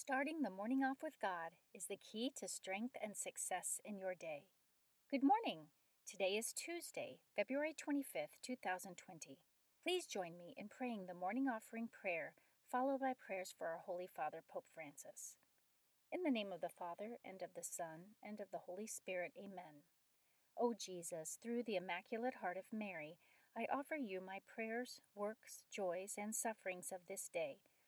Starting the morning off with God is the key to strength and success in your day. Good morning. Today is Tuesday, February 25th, 2020. Please join me in praying the morning offering prayer, followed by prayers for our Holy Father, Pope Francis. In the name of the Father, and of the Son, and of the Holy Spirit, Amen. O Jesus, through the Immaculate Heart of Mary, I offer you my prayers, works, joys, and sufferings of this day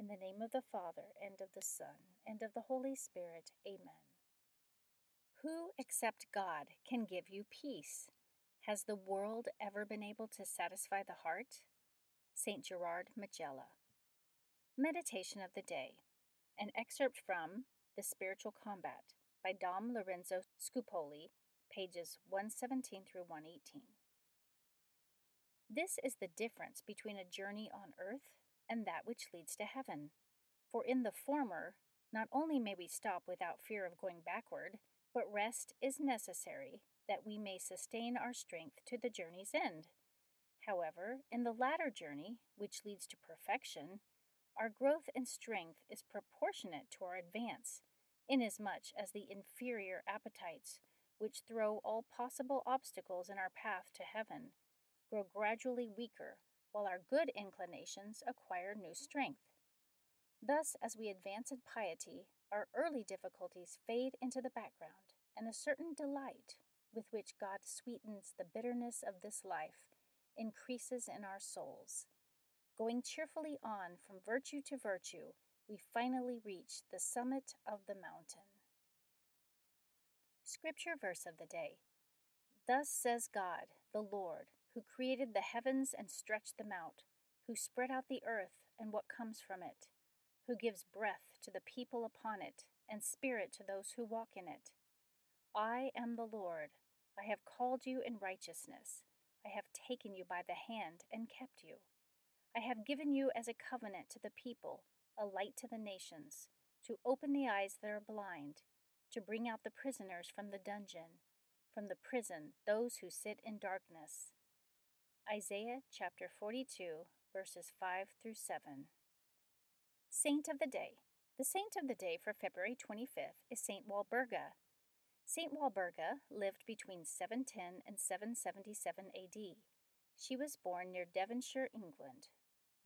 In the name of the Father, and of the Son, and of the Holy Spirit. Amen. Who except God can give you peace? Has the world ever been able to satisfy the heart? St. Gerard Majella. Meditation of the Day. An excerpt from The Spiritual Combat by Dom Lorenzo Scupoli, pages 117 through 118. This is the difference between a journey on earth and that which leads to heaven. For in the former, not only may we stop without fear of going backward, but rest is necessary that we may sustain our strength to the journey's end. However, in the latter journey, which leads to perfection, our growth and strength is proportionate to our advance, inasmuch as the inferior appetites, which throw all possible obstacles in our path to heaven, grow gradually weaker while our good inclinations acquire new strength. Thus, as we advance in piety, our early difficulties fade into the background, and a certain delight with which God sweetens the bitterness of this life increases in our souls. Going cheerfully on from virtue to virtue, we finally reach the summit of the mountain. Scripture verse of the day Thus says God, the Lord, who created the heavens and stretched them out, who spread out the earth and what comes from it, who gives breath to the people upon it, and spirit to those who walk in it. I am the Lord. I have called you in righteousness. I have taken you by the hand and kept you. I have given you as a covenant to the people, a light to the nations, to open the eyes that are blind, to bring out the prisoners from the dungeon, from the prison those who sit in darkness Isaiah chapter 42, verses 5 through 7. Saint of the Day. The saint of the day for February 25th is Saint Walburga. Saint Walburga lived between 710 and 777 AD. She was born near Devonshire, England,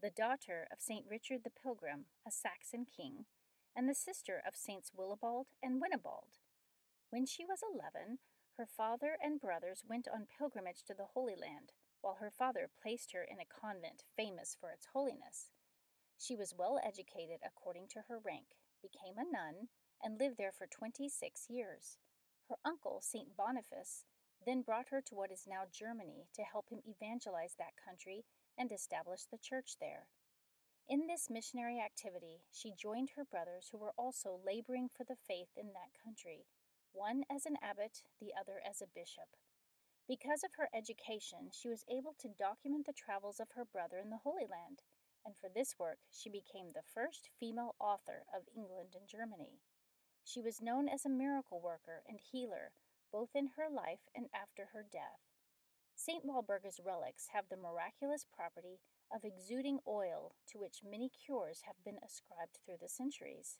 the daughter of Saint Richard the Pilgrim, a Saxon king, and the sister of Saints Willibald and Winibald. When she was 11, her father and brothers went on pilgrimage to the Holy Land while her father placed her in a convent famous for its holiness. She was well educated according to her rank, became a nun, and lived there for twenty six years. Her uncle, St. Boniface, then brought her to what is now Germany to help him evangelize that country and establish the church there. In this missionary activity, she joined her brothers who were also laboring for the faith in that country, one as an abbot, the other as a bishop. Because of her education, she was able to document the travels of her brother in the Holy Land, and for this work she became the first female author of England and Germany. She was known as a miracle worker and healer, both in her life and after her death. St. Walburga's relics have the miraculous property of exuding oil to which many cures have been ascribed through the centuries.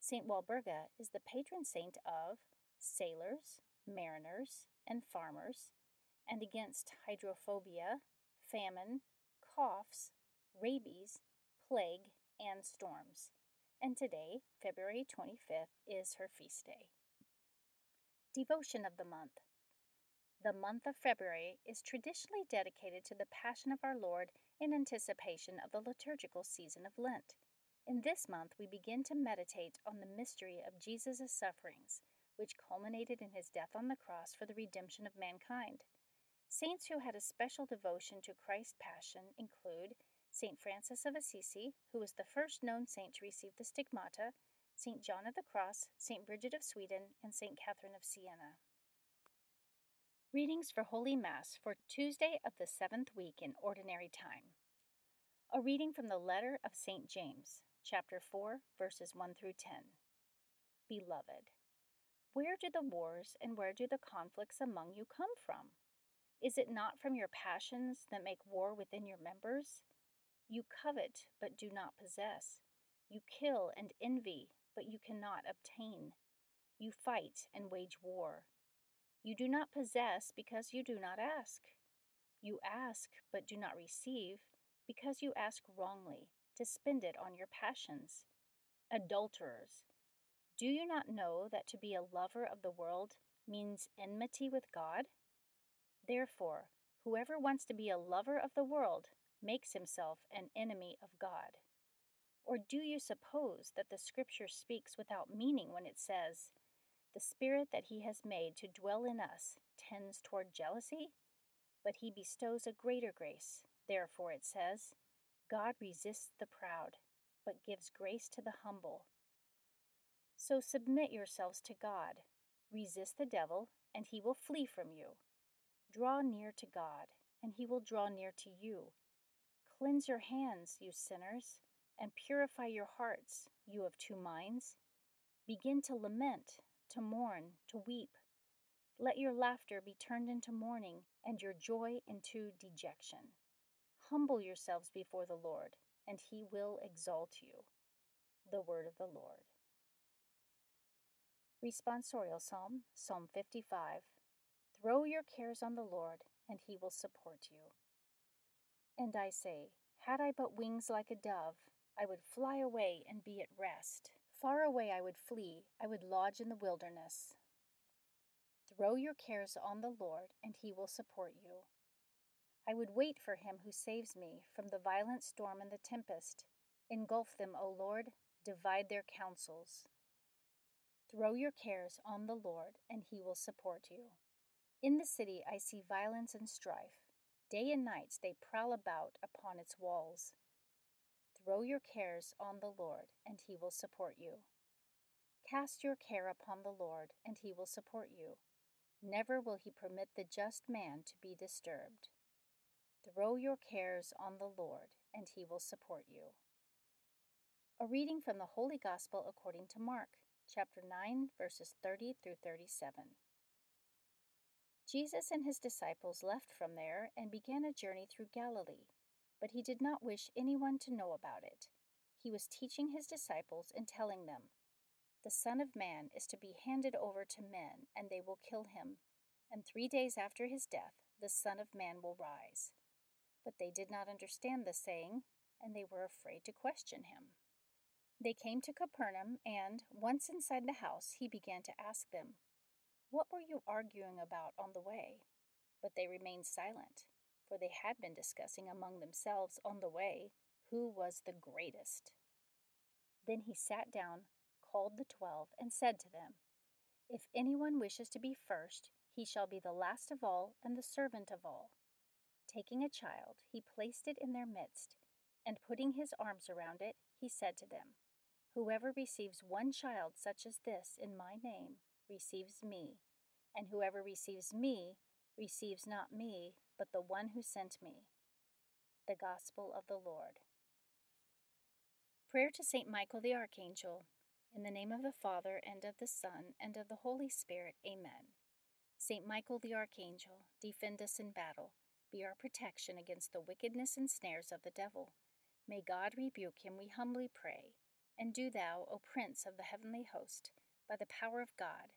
St. Walburga is the patron saint of sailors, mariners, and farmers, and against hydrophobia, famine, coughs, rabies, plague, and storms. And today, February 25th, is her feast day. Devotion of the Month The month of February is traditionally dedicated to the Passion of our Lord in anticipation of the liturgical season of Lent. In this month, we begin to meditate on the mystery of Jesus' sufferings, which culminated in his death on the cross for the redemption of mankind. Saints who had a special devotion to Christ's passion include St. Francis of Assisi, who was the first known saint to receive the stigmata, St. John of the Cross, St. Bridget of Sweden, and St. Catherine of Siena. Readings for Holy Mass for Tuesday of the seventh week in Ordinary Time. A reading from the letter of St. James, chapter 4, verses 1 through 10. Beloved, where do the wars and where do the conflicts among you come from? Is it not from your passions that make war within your members? You covet, but do not possess. You kill and envy, but you cannot obtain. You fight and wage war. You do not possess because you do not ask. You ask, but do not receive, because you ask wrongly, to spend it on your passions. Adulterers, do you not know that to be a lover of the world means enmity with God? Therefore, whoever wants to be a lover of the world makes himself an enemy of God. Or do you suppose that the Scripture speaks without meaning when it says, The Spirit that He has made to dwell in us tends toward jealousy? But He bestows a greater grace. Therefore it says, God resists the proud, but gives grace to the humble. So submit yourselves to God. Resist the devil, and he will flee from you. Draw near to God, and he will draw near to you. Cleanse your hands, you sinners, and purify your hearts, you of two minds. Begin to lament, to mourn, to weep. Let your laughter be turned into mourning, and your joy into dejection. Humble yourselves before the Lord, and he will exalt you. The word of the Lord. Responsorial Psalm, Psalm 55. Throw your cares on the Lord, and he will support you. And I say, Had I but wings like a dove, I would fly away and be at rest. Far away I would flee, I would lodge in the wilderness. Throw your cares on the Lord, and he will support you. I would wait for him who saves me from the violent storm and the tempest. Engulf them, O Lord, divide their counsels. Throw your cares on the Lord, and he will support you. In the city I see violence and strife. Day and night they prowl about upon its walls. Throw your cares on the Lord, and he will support you. Cast your care upon the Lord, and he will support you. Never will he permit the just man to be disturbed. Throw your cares on the Lord, and he will support you. A reading from the Holy Gospel according to Mark, chapter 9, verses 30 through 37. Jesus and his disciples left from there and began a journey through Galilee, but he did not wish anyone to know about it. He was teaching his disciples and telling them, The Son of Man is to be handed over to men, and they will kill him, and three days after his death the Son of Man will rise. But they did not understand the saying, and they were afraid to question him. They came to Capernaum, and, once inside the house, he began to ask them, what were you arguing about on the way? But they remained silent, for they had been discussing among themselves on the way who was the greatest. Then he sat down, called the twelve, and said to them, If anyone wishes to be first, he shall be the last of all and the servant of all. Taking a child, he placed it in their midst, and putting his arms around it, he said to them, Whoever receives one child such as this in my name, receives me, and whoever receives me receives not me, but the one who sent me. The Gospel of the Lord. Prayer to Saint Michael the Archangel. In the name of the Father, and of the Son, and of the Holy Spirit. Amen. Saint Michael the Archangel, defend us in battle, be our protection against the wickedness and snares of the devil. May God rebuke him, we humbly pray. And do thou, O Prince of the heavenly host, by the power of God,